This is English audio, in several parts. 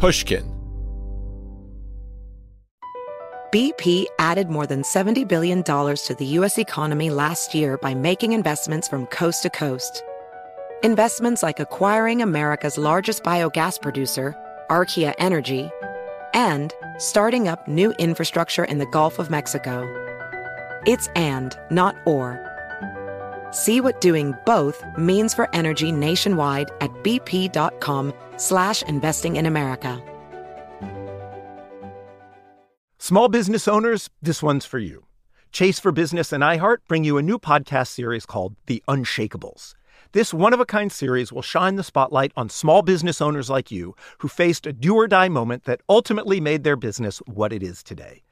Pushkin. BP added more than $70 billion to the U.S. economy last year by making investments from coast to coast. Investments like acquiring America's largest biogas producer, Archaea Energy, and starting up new infrastructure in the Gulf of Mexico. It's and, not or. See what doing both means for energy nationwide at bp.com slash investing in America. Small business owners, this one's for you. Chase for Business and iHeart bring you a new podcast series called The Unshakables. This one of a kind series will shine the spotlight on small business owners like you who faced a do or die moment that ultimately made their business what it is today.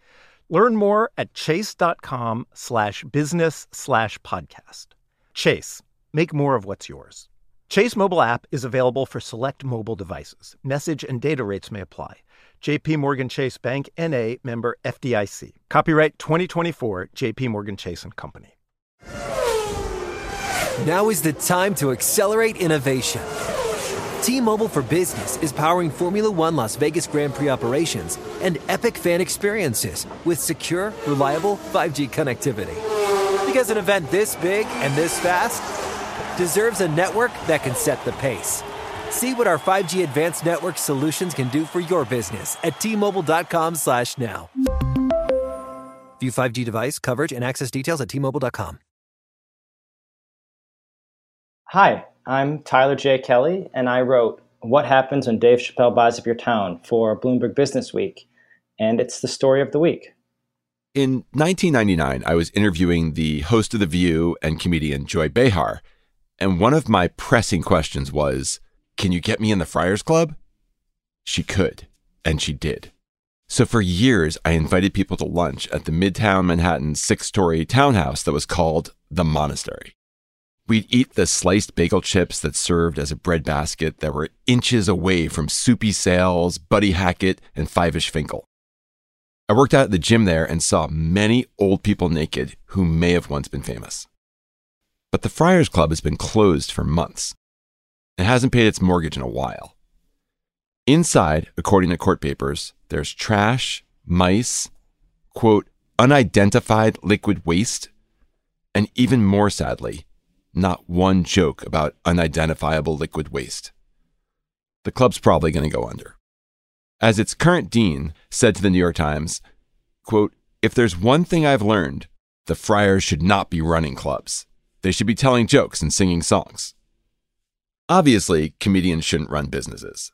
Learn more at chase.com slash business slash podcast. Chase, make more of what's yours. Chase mobile app is available for select mobile devices. Message and data rates may apply. JP Morgan Chase Bank NA member FDIC. Copyright 2024 JP Morgan Chase and Company. Now is the time to accelerate innovation. T-Mobile for Business is powering Formula 1 Las Vegas Grand Prix operations and epic fan experiences with secure, reliable 5G connectivity. Because an event this big and this fast deserves a network that can set the pace. See what our 5G advanced network solutions can do for your business at T-Mobile.com slash now. View 5G device coverage and access details at T-Mobile.com. Hi, I'm Tyler J. Kelley, and I wrote What Happens When Dave Chappelle Buys Up Your Town for Bloomberg Business Week, and it's the story of the week. In 1999, I was interviewing the host of The View and comedian Joy Behar, and one of my pressing questions was, Can you get me in the Friars Club? She could, and she did. So for years, I invited people to lunch at the Midtown Manhattan six story townhouse that was called The Monastery. We'd eat the sliced bagel chips that served as a breadbasket that were inches away from Soupy Sales, Buddy Hackett, and Fyvush Finkel. I worked out at the gym there and saw many old people naked who may have once been famous. But the Friars Club has been closed for months. It hasn't paid its mortgage in a while. Inside, according to court papers, there's trash, mice, quote, unidentified liquid waste, and even more sadly, not one joke about unidentifiable liquid waste. The club's probably going to go under. As its current dean said to the New York Times, quote, if there's one thing I've learned, the friars should not be running clubs. They should be telling jokes and singing songs. Obviously, comedians shouldn't run businesses.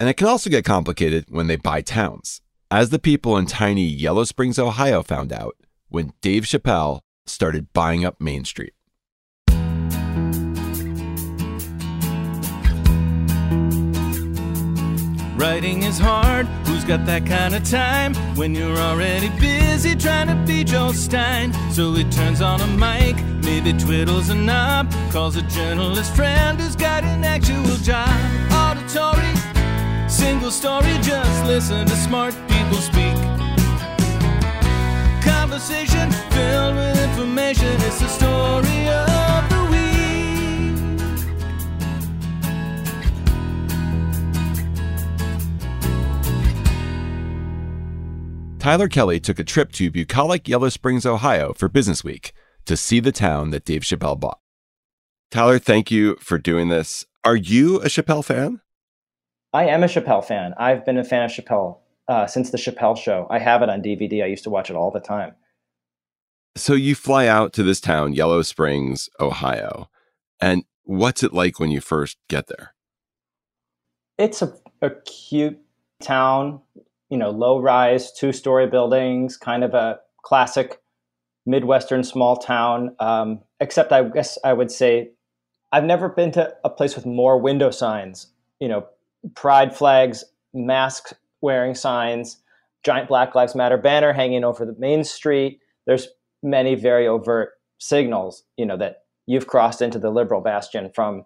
And it can also get complicated when they buy towns, as the people in tiny Yellow Springs, Ohio found out when Dave Chappelle started buying up Main Street. Writing is hard, who's got that kind of time when you're already busy trying to be Joel Stein? So he turns on a mic, maybe twiddles a knob, calls a journalist friend who's got an actual job. Auditory, single story, just listen to smart people speak. Conversation filled with information, it's the story of Tyler Kelley took a trip to bucolic Yellow Springs, Ohio for Business Week to see the town that Dave Chappelle bought. Tyler, thank you for doing this. Are you a Chappelle fan? I am a Chappelle fan. I've been a fan of Chappelle uh, since the Chappelle show. I have it on DVD. I used to watch it all the time. So you fly out to this town, Yellow Springs, Ohio. And what's it like when you first get there? It's a, a cute town, you know, low rise, two story buildings, kind of a classic Midwestern small town. Um, except I guess I would say I've never been to a place with more window signs, you know, pride flags, mask wearing signs, giant Black Lives Matter banner hanging over the main street. There's many very overt signals, you know, that you've crossed into the liberal bastion from,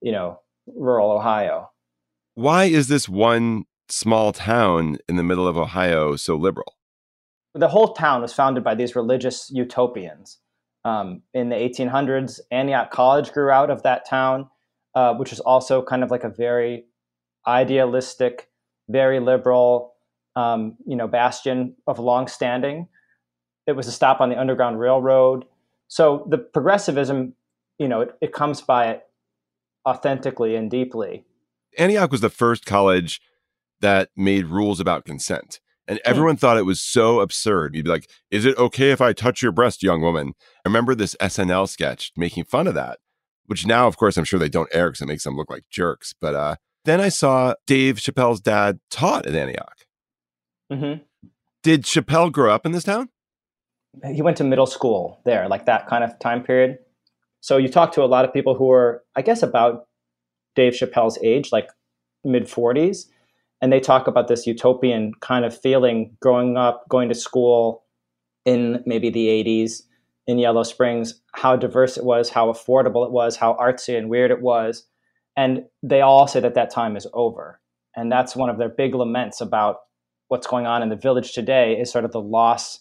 you know, rural Ohio. Why is this one small town in the middle of Ohio so liberal? The whole town was founded by these religious utopians. Um, in the 1800s, Antioch College grew out of that town, uh, which was also kind of like a very idealistic very liberal, um, you know, bastion of long standing. It was a stop on the Underground Railroad. So the progressivism, you know, it, it comes by it authentically and deeply. Antioch was the first college that made rules about consent. And everyone thought it was so absurd. You'd be like, Is it okay if I touch your breast, young woman? I remember this SNL sketch making fun of that, which now, of course, I'm sure they don't air because it makes them look like jerks. But uh, then I saw Dave Chappelle's dad taught at Antioch. Mm-hmm. Did Chappelle grow up in this town? He went to middle school there, like that kind of time period. So you talk to a lot of people who are, I guess, about Dave Chappelle's age, like mid 40s, and they talk about this utopian kind of feeling growing up, going to school in maybe the 80s in Yellow Springs, how diverse it was, how affordable it was, how artsy and weird it was. And they all say that that time is over. And that's one of their big laments about what's going on in the village today is sort of the loss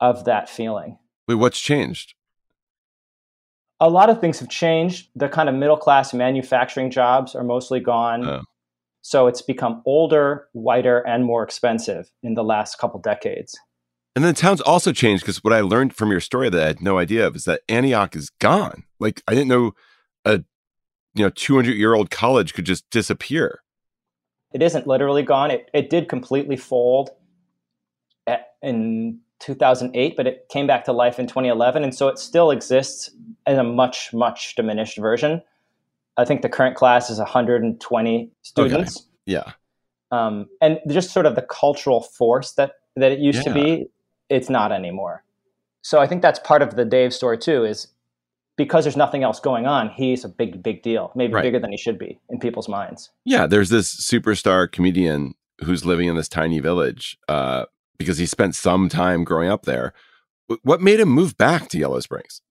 of that feeling. Wait, what's changed? A lot of things have changed. The kind of middle class manufacturing jobs are mostly gone. Oh. So it's become older, whiter, and more expensive in the last couple decades. And then the town's also changed because what I learned from your story that I had no idea of is that Antioch is gone. Like I didn't know a you know 200 year old college could just disappear. It isn't literally gone. It it did completely fold at, in 2008, but it came back to life in 2011, and so it still exists in a much much diminished version. I think the current class is 120 students. Okay. Yeah. Um, and just sort of the cultural force that that it used yeah. to be, it's not anymore. So I think that's part of the Dave story too. Is because there's nothing else going on, he's a big, big deal, maybe right. bigger than he should be in people's minds. Yeah, there's this superstar comedian who's living in this tiny village uh, because he spent some time growing up there. What made him move back to Yellow Springs?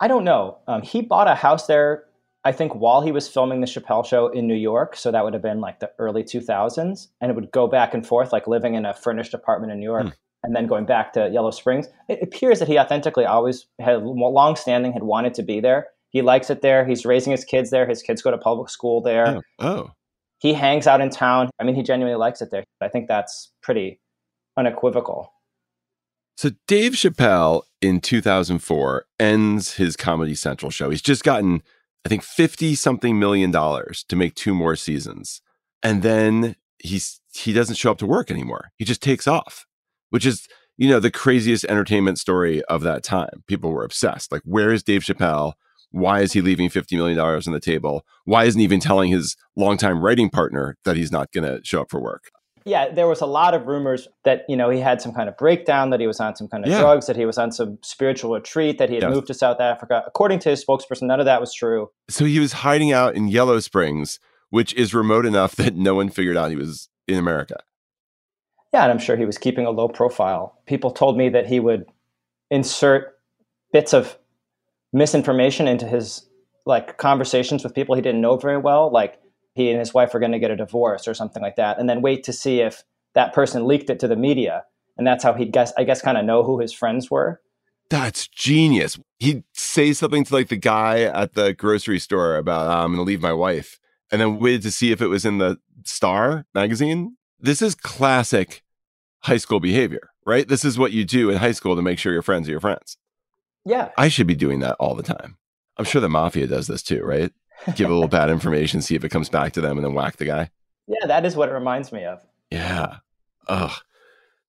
I don't know. Um, he bought a house there I think while he was filming the Chappelle show in New York, so that would have been like the early 2000s, and it would go back and forth, like living in a furnished apartment in New York. Mm. And then going back to Yellow Springs, it appears that he authentically always had long standing, had wanted to be there. He likes it there. He's raising his kids there. His kids go to public school there. Oh. oh. He hangs out in town. I mean, he genuinely likes it there. I think that's pretty unequivocal. So Dave Chappelle in 2004 ends his Comedy Central show. He's just gotten I think 50 something million dollars to make two more seasons. And then he's he doesn't show up to work anymore. He just takes off, which is, you know, the craziest entertainment story of that time. People were obsessed. Like, where is Dave Chappelle? Why is he leaving $50 million on the table? Why isn't he even telling his longtime writing partner that he's not going to show up for work? Yeah, there was a lot of rumors that you know he had some kind of breakdown, that he was on some kind of yeah. drugs, that he was on some spiritual retreat, that he had yes. moved to South Africa. According to his spokesperson, none of that was true. So he was hiding out in Yellow Springs, which is remote enough that no one figured out he was in America. Yeah, and I'm sure he was keeping a low profile. People told me that he would insert bits of misinformation into his like conversations with people he didn't know very well, like he and his wife are going to get a divorce or something like that, and then wait to see if that person leaked it to the media, and that's how he'd guess, I guess, kind of know who his friends were. That's genius. He'd say something to like the guy at the grocery store about I'm going to leave my wife, and then waited to see if it was in the Star magazine. This is classic high school behavior, right? This is what you do in high school to make sure your friends are your friends. Yeah. I should be doing that all the time. I'm sure the mafia does this too, right? Give a little bad information, see if it comes back to them, and then whack the guy. Yeah, that is what it reminds me of. Yeah. Ugh.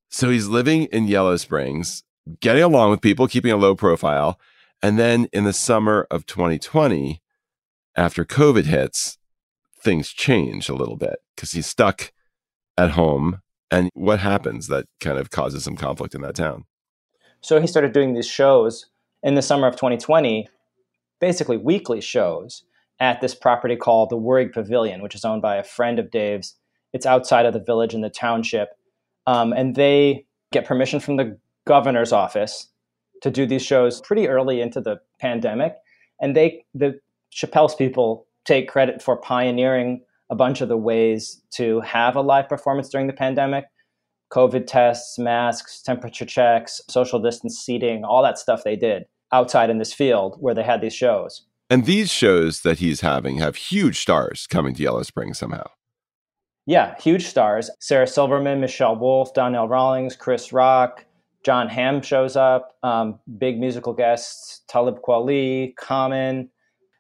So he's living in Yellow Springs, getting along with people, keeping a low profile. And then in the summer of 2020, after COVID hits, things change a little bit because he's stuck at home. And what happens that kind of causes some conflict in that town? So he started doing these shows in the summer of 2020, basically weekly shows at this property called the Wirrig Pavilion, which is owned by a friend of Dave's. It's outside of the village in the township. Um, and they get permission from the governor's office to do these shows pretty early into the pandemic. And they, the Chappelle's people, take credit for pioneering a bunch of the ways to have a live performance during the pandemic. COVID tests, masks, temperature checks, social distance seating, all that stuff they did outside in this field where they had these shows. And these shows that he's having have huge stars coming to Yellow Springs somehow. Yeah, huge stars. Sarah Silverman, Michelle Wolf, Donnell Rawlings, Chris Rock, Jon Hamm shows up, um, big musical guests, Talib Kweli, Common.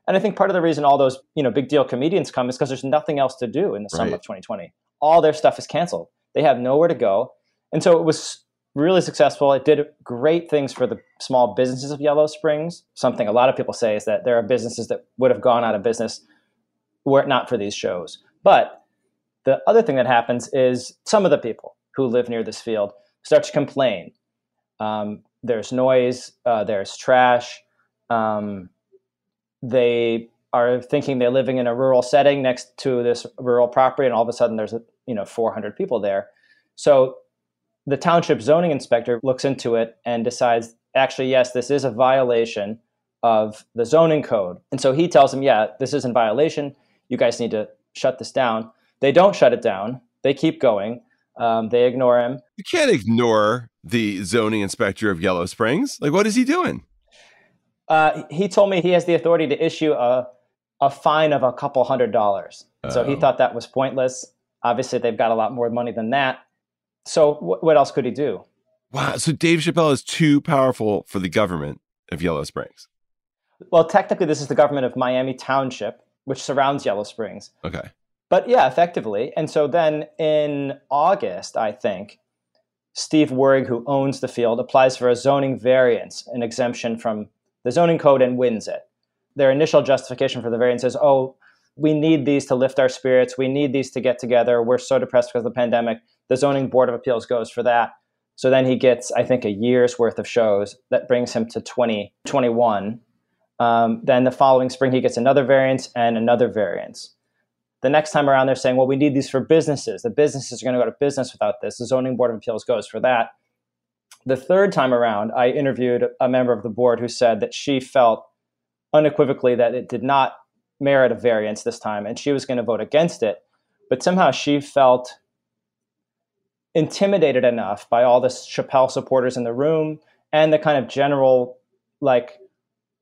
And I think part of the reason all those, you know, big deal comedians come is because there's nothing else to do in the summer Right. of 2020. All their stuff is canceled. They have nowhere to go. And so it was really successful. It did great things for the small businesses of Yellow Springs. Something a lot of people say is that there are businesses that would have gone out of business were it not for these shows. But the other thing that happens is some of the people who live near this field start to complain. Um, there's noise, uh, there's trash. Um, they are thinking they're living in a rural setting next to this rural property, and all of a sudden there's you know 400 people there. So the township zoning inspector looks into it and decides actually yes, this is a violation of the zoning code. And so he tells them, yeah, this is in violation. You guys need to shut this down. They don't shut it down. They keep going. Um, they ignore him. You can't ignore the zoning inspector of Yellow Springs. Like, what is he doing? Uh, he told me he has the authority to issue a, a fine of a couple hundred dollars. So he Oh. thought that was pointless. Obviously, they've got a lot more money than that. So wh- what else could he do? Wow. So Dave Chappelle is too powerful for the government of Yellow Springs. Well, technically, this is the government of Miami Township, which surrounds Yellow Springs. Okay. But yeah, effectively. And so then in August, I think, Steve Wirrig, who owns the field, applies for a zoning variance, an exemption from the zoning code, and wins it. Their initial justification for the variance is, oh, we need these to lift our spirits. We need these to get together. We're so depressed because of the pandemic. The Zoning Board of Appeals goes for that. So then he gets, I think, a year's worth of shows that brings him to 2021. Um, then the following spring, he gets another variance and another variance. The next time around, they're saying, well, we need these for businesses. The businesses are going to go to business without this. The Zoning Board of Appeals goes for that. The third time around, I interviewed a member of the board who said that she felt unequivocally that it did not merit a variance this time and she was going to vote against it. But somehow she felt intimidated enough by all the Chappelle supporters in the room and the kind of general, like,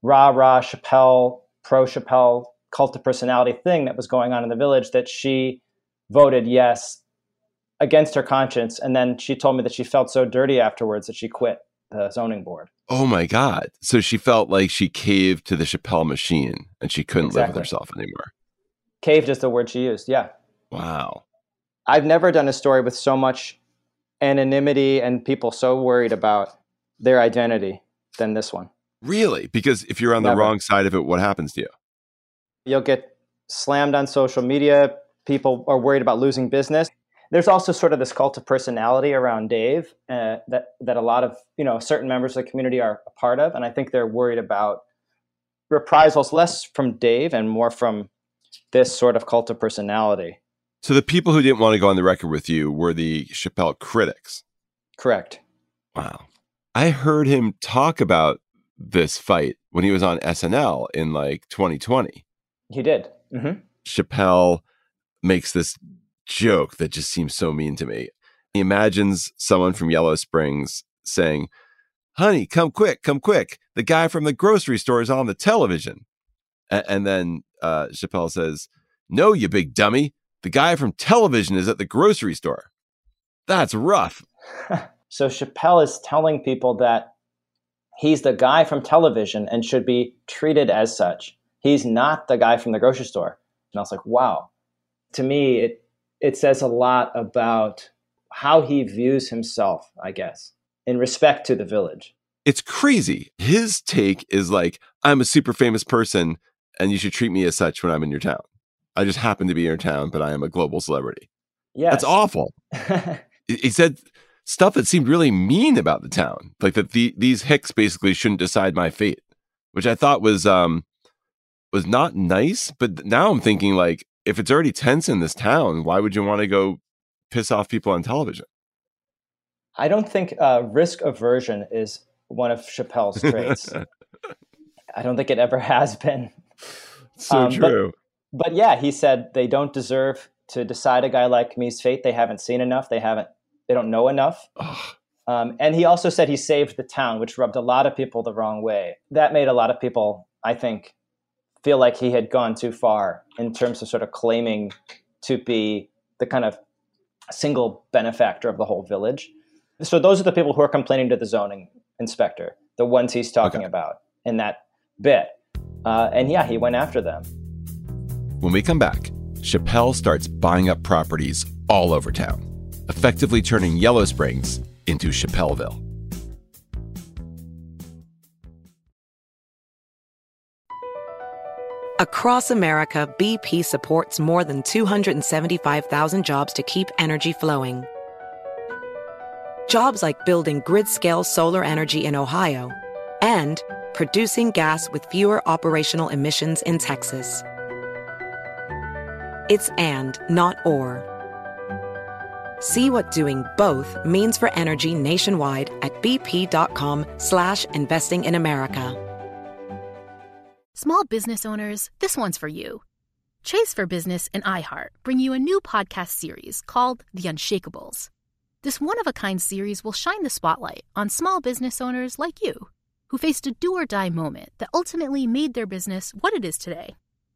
rah rah Chappelle, pro Chappelle cult of personality thing that was going on in the village that she voted yes against her conscience. And then she told me that she felt so dirty afterwards that she quit the zoning board. Oh my God. So she felt like she caved to the Chappelle machine and she couldn't live with herself anymore. Caved is the word she used. Yeah. Wow. I've never done a story with so much anonymity and people so worried about their identity than this one. Really? Because if you're on the wrong side of it, what happens to you? You'll get slammed on social media. People are worried about losing business. There's also sort of this cult of personality around Dave uh, that that a lot of you know certain members of the community are a part of, and I think they're worried about reprisals less from Dave and more from this sort of cult of personality. So the people who didn't want to go on the record with you were the Chappelle critics. Correct. Wow. I heard him talk about this fight when he was on SNL in like 2020. He did. hmm Chappelle makes this joke that just seems so mean to me. He imagines someone from Yellow Springs saying, Honey, come quick, come quick. The guy from the grocery store is on the television. A- and then uh, Chappelle says, No, you big dummy. The guy from television is at the grocery store. That's rough. So Chappelle is telling people that he's the guy from television and should be treated as such. He's not the guy from the grocery store. And I was like, wow. To me, it it says a lot about how he views himself, I guess, in respect to the village. It's crazy. His take is like, I'm a super famous person and you should treat me as such when I'm in your town. I just happen to be in your town, but I am a global celebrity. Yeah, That's awful. He said stuff that seemed really mean about the town, like that the, these hicks basically shouldn't decide my fate, which I thought was um was not nice. But now I'm thinking like, if it's already tense in this town, why would you want to go piss off people on television? I don't think uh, risk aversion is one of Chappelle's traits. I don't think it ever has been. so Um, true. But yeah, he said they don't deserve to decide a guy like me's fate. They haven't seen enough. They haven't. They don't know enough. Um, and he also said he saved the town, which rubbed a lot of people the wrong way. That made a lot of people, I think, feel like he had gone too far in terms of sort of claiming to be the kind of single benefactor of the whole village. So those are the people who are complaining to the zoning inspector, the ones he's talking Okay. about in that bit. Uh, and yeah, he went after them. When we come back, Chappelle starts buying up properties all over town, effectively turning Yellow Springs into Chappelleville. Across America, BP supports more than 275,000 jobs to keep energy flowing. Jobs like building grid scale solar energy in Ohio and producing gas with fewer operational emissions in Texas. It's and, not or. See what doing both means for energy nationwide at bp.com slash investing in America. Small business owners, this one's for you. Chase for Business and iHeart bring you a new podcast series called The Unshakables. This one of a kind series will shine the spotlight on small business owners like you, who faced a do or die moment that ultimately made their business what it is today.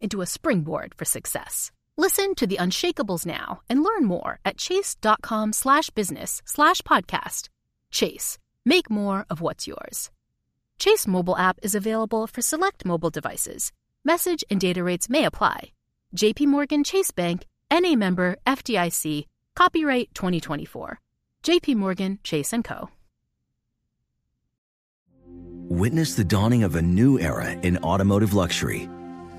into a springboard for success. Listen to the Unshakables now and learn more at chase.com slash business slash podcast. Chase, make more of what's yours. Chase mobile app is available for select mobile devices. Message and data rates may apply. JP Morgan Chase Bank, NA member FDIC, copyright 2024. JP Morgan Chase & Co. Witness the dawning of a new era in automotive luxury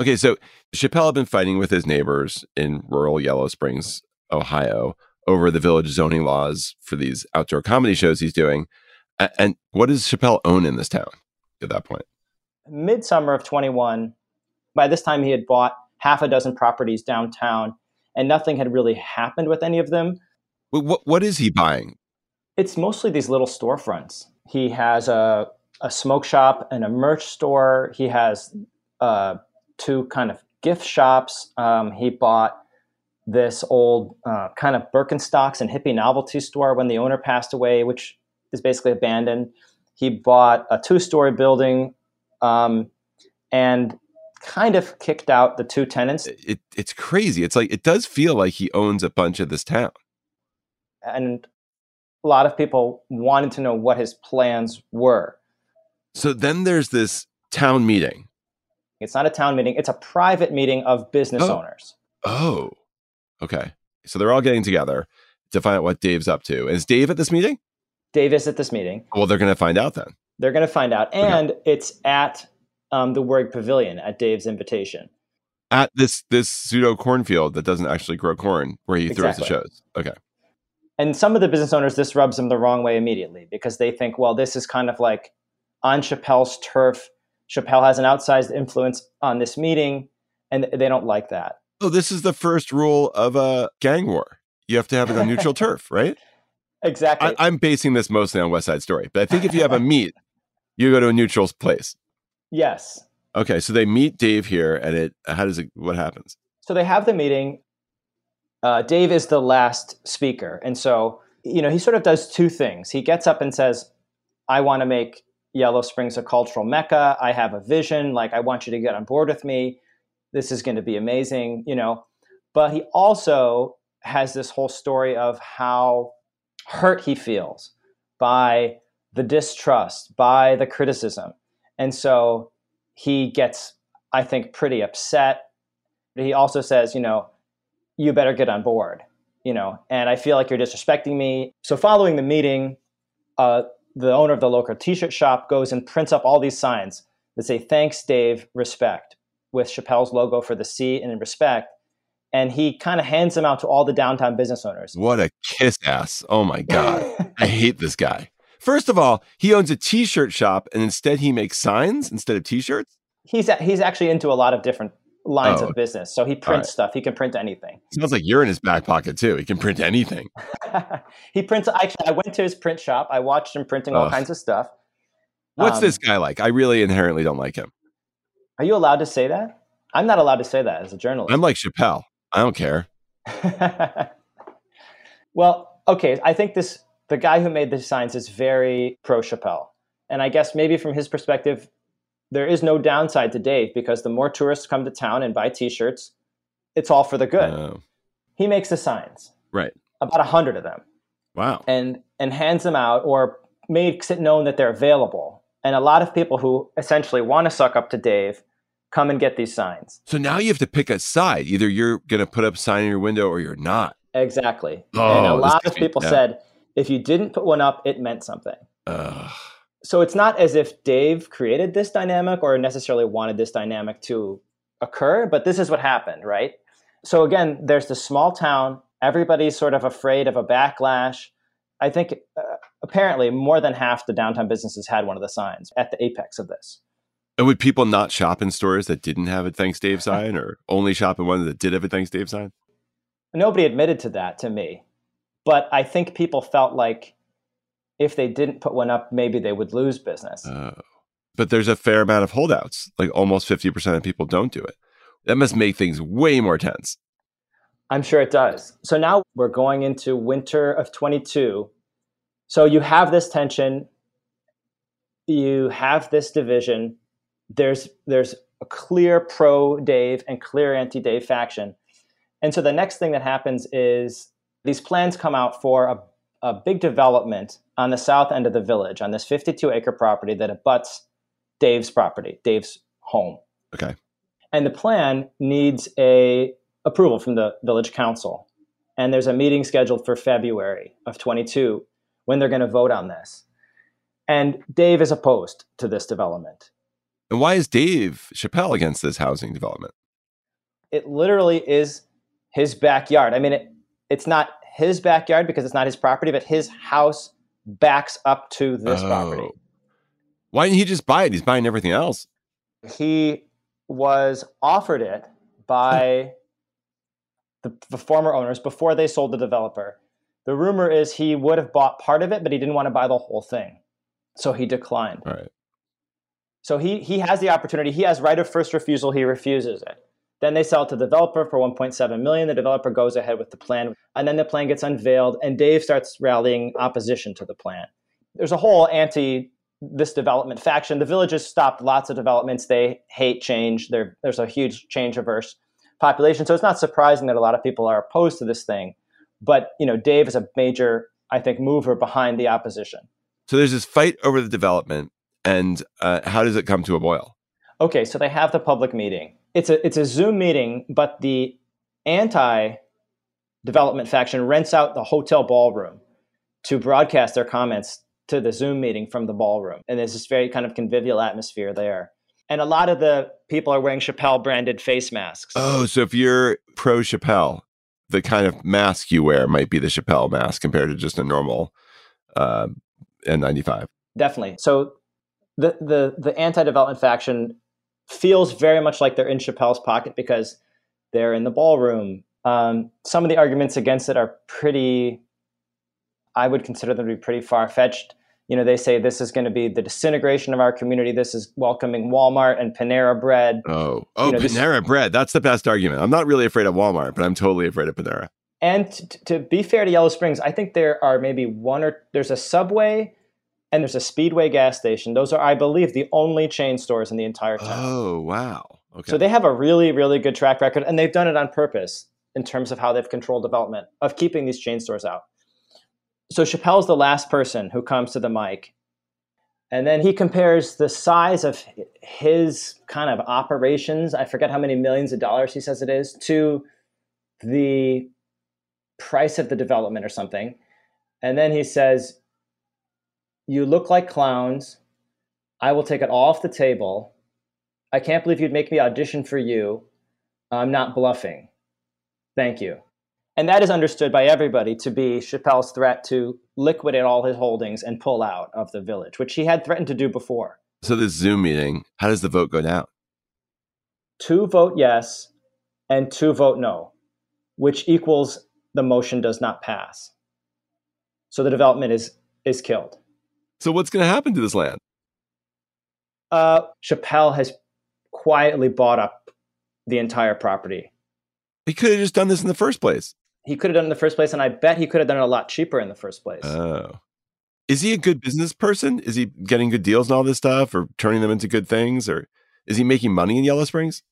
Okay, so Chappelle had been fighting with his neighbors in rural Yellow Springs, Ohio, over the village zoning laws for these outdoor comedy shows he's doing. And what does Chappelle own in this town at that point? Midsummer of 21, by this time he had bought half a dozen properties downtown, and nothing had really happened with any of them. Wh- What, what is he buying? It's mostly these little storefronts. He has a, a smoke shop and a merch store. He has uh, two kind of gift shops. Um, he bought this old uh, kind of Birkenstocks and hippie novelty store when the owner passed away, which is basically abandoned. He bought a two story building um, and kind of kicked out the two tenants. It, it's crazy. It's like, it does feel like he owns a bunch of this town. And a lot of people wanted to know what his plans were. So then there's this town meeting. It's not a town meeting, it's a private meeting of business Oh. owners. Oh, okay. So they're all getting together to find out what Dave's up to. Is Dave at this meeting? Dave is at this meeting. Well, they're going to find out then. They're going to find out. And it's at um, the Wirrig Pavilion at Dave's invitation. At this this pseudo cornfield that doesn't actually grow corn, where he throws the shows. Okay. And some of the business owners, this rubs them the wrong way immediately because they think, well, this is kind of like on Chappelle's turf. Chappelle has an outsized influence on this meeting, and they don't like that. Oh, this is the first rule of a gang war. You have to have it on neutral turf, right? Exactly. I, I'm basing this mostly on West Side Story, but I think if you have a meet, you go to a neutral place. yes. Okay, so they meet Dave here, and it how does it? What happens? So they have the meeting. uh, Dave is the last speaker. And so, you know, he sort of does two things. He gets up and says, I want to make Yellow Springs a cultural mecca. I have a vision. Like, I want you to get on board with me. This is going to be amazing, you know. But he also has this whole story of how hurt he feels by the distrust, by the criticism. And so he gets, I think, pretty upset. He also says, you know, you better get on board, you know, and I feel like you're disrespecting me. So following the meeting, uh, the owner of the local t-shirt shop goes and prints up all these signs that say thanks dave respect with chappelle's logo for the c and in respect and he kind of hands them out to all the downtown business owners What a kiss ass. Oh my God. I hate this guy. First of all, he owns a t shirt shop and instead he makes signs instead of t shirts. he's he's actually into a lot of different lines Oh, of business so he prints right. stuff he can print anything Sounds like you're in his back pocket too. He can print anything. he prints actually i went to his print shop i watched him printing all Ugh. kinds of stuff What's Um, this guy like? I really inherently don't like him. are you allowed to say that i'm not allowed to say that as a journalist I'm like Chappelle. I don't care. well, okay, I think this the guy who made the signs is very pro Chappelle. And I guess maybe from his perspective, there is no downside to Dave because the more tourists come to town and buy t-shirts, it's all for the good. Oh, he makes the signs, right. about a hundred of them, Wow. and and hands them out or makes it known that they're available. And a lot of people who essentially want to suck up to Dave come and get these signs. So now you have to pick a side. Either you're going to put up a sign in your window or you're not. Exactly. Oh, and a lot of people yeah. said if you didn't put one up, it meant something. Ugh. So it's not as if Dave created this dynamic or necessarily wanted this dynamic to occur, but this is what happened, right? So again, there's the small town. Everybody's sort of afraid of a backlash. I think uh, apparently more than half the downtown businesses had one of the signs at the apex of this. And would people not shop in stores that didn't have a Thanks Dave sign or only shop in one that did have a Thanks Dave sign? Nobody admitted to that to me, but I think people felt like if they didn't put one up, maybe they would lose business. Oh. But there's a fair amount of holdouts. Like almost 50% of people don't do it. That must make things way more tense. I'm sure it does. So now we're going into winter of 22. So you have this tension, you have this division. There's there's a clear pro Dave and clear anti Dave faction. And so the next thing that happens is these plans come out for a, a big development on the south end of the village on this 52 acre property that abuts Dave's property, Dave's home. Okay. and the plan needs a approval from the village council. And there's a meeting scheduled for february of 22 when they're going to vote on this. And dave is opposed to this development. And why is Dave Chappelle against this housing development? it literally is his backyard. I mean it, it's not his backyard because it's not his property but his house backs up to this oh. property Oh. Why didn't he just buy it? He's buying everything else. he was offered it by hmm. the, the former owners before they sold the developer. The rumor is he would have bought part of it, but he didn't want to buy the whole thing. So he declined. All right. So he, he has the opportunity. He has right of first refusal. He refuses it. Then they sell it to the developer for 1.7 million. The developer goes ahead with the plan, and then the plan gets unveiled, and Dave starts rallying opposition to the plan. There's a whole anti this development faction. The village has stopped lots of developments. They hate change. There, there's a huge change averse population. So it's not surprising that a lot of people are opposed to this thing. But you know, Dave is a major, I think, mover behind the opposition. So there's this fight over the development. And uh, how does it come to a boil? Okay, so they have the public meeting. It's a it's a Zoom meeting, but the anti development faction rents out the hotel ballroom to broadcast their comments to the Zoom meeting from the ballroom. And there's this very kind of convivial atmosphere there. And a lot of the people are wearing Chappelle branded face masks. Oh, so if you're pro Chappelle, the kind of mask you wear might be the Chappelle mask compared to just a normal uh, N95. Definitely. So the the the anti-development faction feels very much like they're in Chappelle's pocket because they're in the ballroom. Um, some of the arguments against it are pretty. I would consider them to be pretty far fetched. You know, they say this is going to be the disintegration of our community. This is welcoming Walmart and Panera Bread. Oh, oh, You know, this- Panera Bread. That's the best argument. I'm not really afraid of Walmart, but I'm totally afraid of Panera. And t- to be fair to Yellow Springs, I think there are maybe one or there's a Subway and there's a Speedway gas station. Those are, I believe, the only chain stores in the entire town. Oh, wow. Okay. So they have a really, really good track record, and they've done it on purpose in terms of how they've controlled development of keeping these chain stores out. So Chappelle's the last person who comes to the mic, and then he compares the size of his kind of operations. I forget how many millions of dollars he says it is to the price of the development or something. And then he says, You look like clowns. I will take it all off the table. I can't believe you'd make me audition for you. I'm not bluffing. Thank you. And that is understood by everybody to be Chappelle's threat to liquidate all his holdings and pull out of the village, which he had threatened to do before. so this Zoom meeting, how does the vote go down? Two vote yes and two vote no, which equals the motion does not pass. So the development is is killed. So what's going to happen to this land? Uh, Chappelle has quietly bought up the entire property. He could have just done this in the first place. He could have done it in the first place, and I bet he could have done it a lot cheaper in the first place. Oh. Is he a good business person? Is he getting good deals and all this stuff or turning them into good things? Or is he making money in Yellow Springs?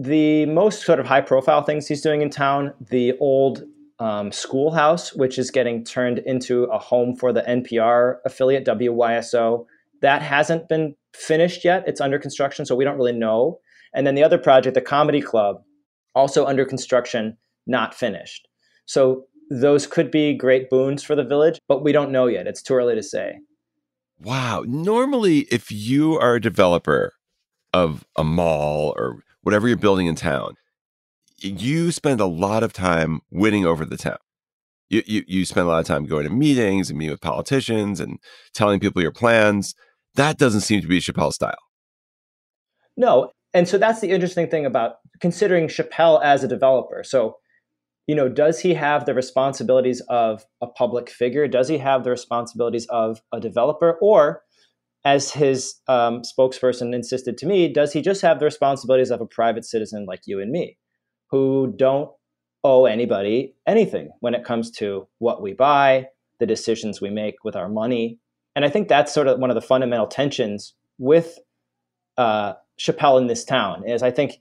the most sort of high profile things he's doing in town the old um, schoolhouse which is getting turned into a home for the npr affiliate wyso that hasn't been finished yet. It's under construction so we don't really know. And then the other project the comedy club also under construction not finished. So those could be great boons for the village but we don't know yet. It's too early to say. Wow. Normally, if you are a developer of a mall or whatever you're building in town, you spend a lot of time winning over the town. You, you, you spend a lot of time going to meetings and meeting with politicians and telling people your plans. That doesn't seem to be Chappelle's style. No. And so that's the interesting thing about considering Chappelle as a developer. So, you know, does he have the responsibilities of a public figure? Does he have the responsibilities of a developer? Or, as his um, spokesperson insisted to me, does he just have the responsibilities of a private citizen like you and me, who don't owe anybody anything when it comes to what we buy, the decisions we make with our money? And I think that's sort of one of the fundamental tensions with uh, Chappelle in this town. Is I think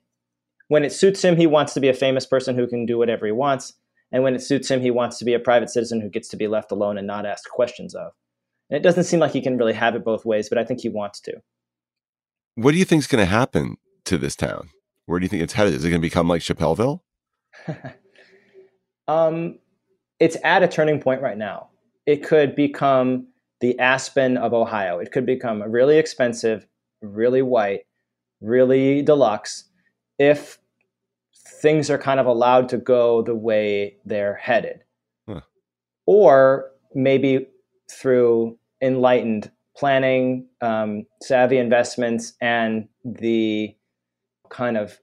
when it suits him, he wants to be a famous person who can do whatever he wants, and when it suits him, he wants to be a private citizen who gets to be left alone and not asked questions of. And it doesn't seem like he can really have it both ways, but I think he wants to. What do you think is going to happen to this town? Where do you think it's headed? Is it going to become like Chappelleville? um, it's at a turning point right now. It could become the Aspen of Ohio. It could become really expensive, really white, really deluxe if things are kind of allowed to go the way they're headed. Huh. Or maybe through enlightened planning, um, savvy investments, and the kind of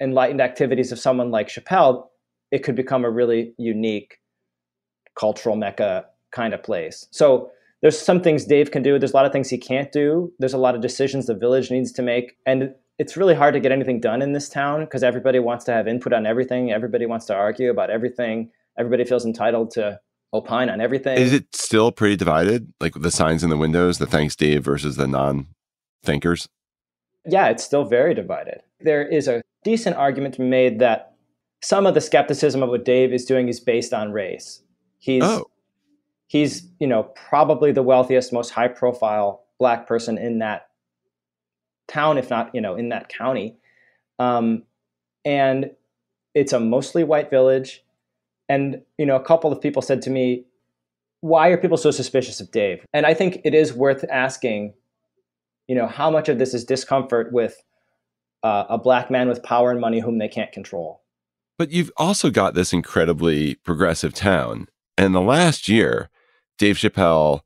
enlightened activities of someone like Chappelle, it could become a really unique cultural mecca kind of place. So there's some things Dave can do. There's a lot of things he can't do. There's a lot of decisions the village needs to make. And it's really hard to get anything done in this town because everybody wants to have input on everything. Everybody wants to argue about everything. Everybody feels entitled to opine on everything. Is it still pretty divided? Like the signs in the windows, the thanks Dave versus the non thinkers? Yeah, it's still very divided. There is a decent argument made that some of the skepticism of what Dave is doing is based on race. He's Oh. he's, you know, probably the wealthiest, most high profile black person in that town, if not, you know, in that county. Um, and it's a mostly white village. And, you know, a couple of people said to me, why are people so suspicious of Dave? And I think it is worth asking, you know, how much of this is discomfort with uh, a black man with power and money whom they can't control? But you've also got this incredibly progressive town. And the last year, Dave Chappelle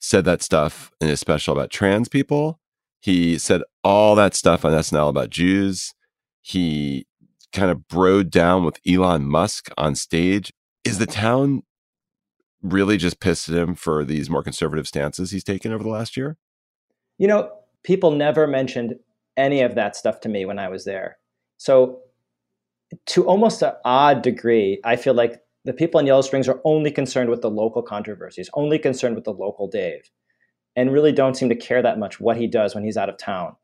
said that stuff in his special about trans people. He said all that stuff on SNL about Jews. He kind of broed down with Elon Musk on stage. Is the town really just pissed at him for these more conservative stances he's taken over the last year? You know, people never mentioned any of that stuff to me when I was there. So, to almost an odd degree, I feel like The people in Yellow Springs are only concerned with the local controversies, only concerned with the local Dave, and really don't seem to care that much what he does when he's out of town.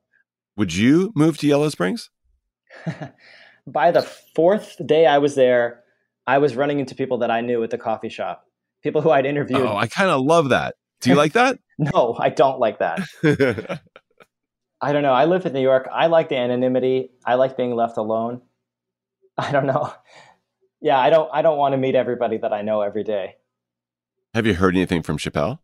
Would you move to Yellow Springs? By the fourth day I was there, I was running into people that I knew at the coffee shop, people who I'd interviewed. Oh, I kind of love that. Do you like that? no, I don't like that. I don't know. I live in New York. I like the anonymity. I like being left alone. I don't know. Yeah, I don't I don't want to meet everybody that I know every day. Have you heard anything from Chappelle?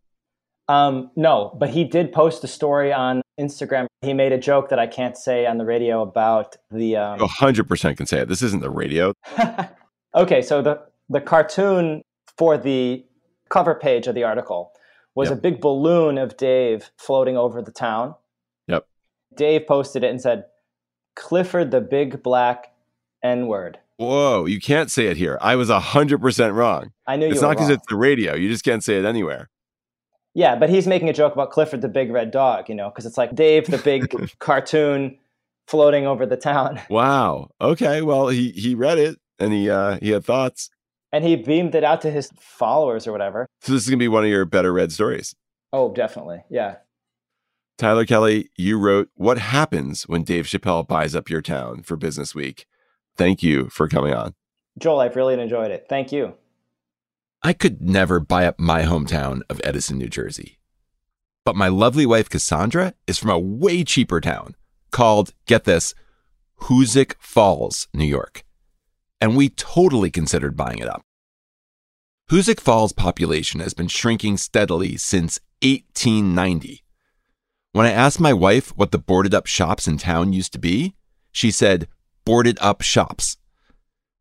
Um, no, but he did post a story on Instagram. He made a joke that I can't say on the radio about the. Um... 100% can say it. This isn't the radio. okay, so the, the cartoon for the cover page of the article was yep. a big balloon of Dave floating over the town. Dave posted it and said, Clifford the Big Black N word. Whoa, you can't say it here. I was 100% wrong. I knew It's not because it's the radio. You just can't say it anywhere. Yeah, but he's making a joke about Clifford the Big Red Dog, you know, because it's like Dave the big cartoon floating over the town. Wow. Okay. Well, he he read it and he uh he had thoughts. And he beamed it out to his followers or whatever. So this is gonna be one of your better read stories. Oh, definitely. Yeah. Tyler Kelley, you wrote What Happens When Dave Chappelle Buys Up Your Town for Business Week. Thank you for coming on. Joel, I've really enjoyed it. Thank you. I could never buy up my hometown of Edison, New Jersey. But my lovely wife, Cassandra, is from a way cheaper town called, get this, Hoosick Falls, New York. And we totally considered buying it up. Hoosick Falls population has been shrinking steadily since 1890. When I asked my wife what the boarded up shops in town used to be, she said, boarded up shops.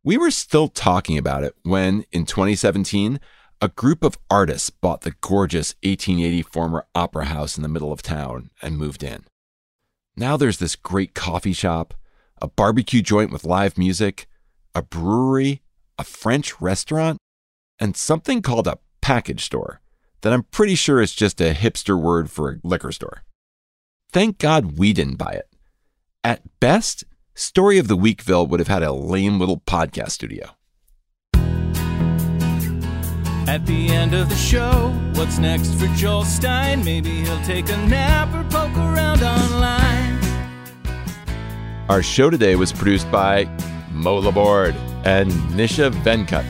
We were still talking about it when, in 2017, a group of artists bought the gorgeous 1880 former opera house in the middle of town and moved in. Now there's this great coffee shop, a barbecue joint with live music, a brewery, a French restaurant, and something called a package store that I'm pretty sure is just a hipster word for a liquor store. Thank God we didn't buy it. At best, Story of the Weekville would have had a lame little podcast studio. At the end of the show, what's next for Joel Stein? Maybe he'll take a nap or poke around online. Our show today was produced by Mo Laborde and Nisha Venkat.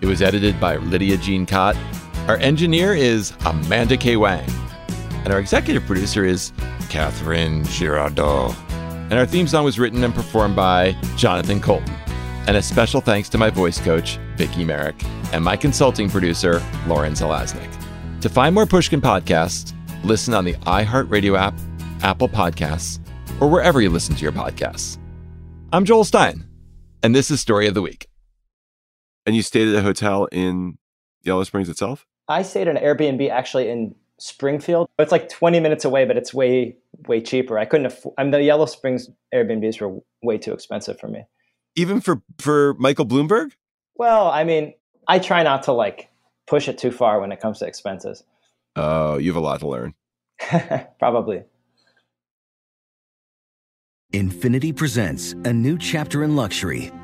It was edited by Lydia Jean Kott. Our engineer is Amanda K. Wang. And our executive producer is Katherine Girardeau. And our theme song was written and performed by Jonathan Coulton. And a special thanks to my voice coach, Vicki Merrick, and my consulting producer, Lauren Zalaznick. To find more Pushkin podcasts, listen on the iHeartRadio app, Apple Podcasts, or wherever you listen to your podcasts. I'm Joel Stein, and this is Story of the Week. And you stayed at a hotel in Yellow Springs itself? I stayed at an Airbnb actually in Springfield. It's like 20 minutes away, but it's way, way cheaper. I couldn't afford, I mean, the Yellow Springs Airbnbs were way too expensive for me. Even for, for Michael Bloomberg? Well, I mean, I try not to like push it too far when it comes to expenses. Oh, you have a lot to learn. Probably. Infiniti presents a new chapter in luxury,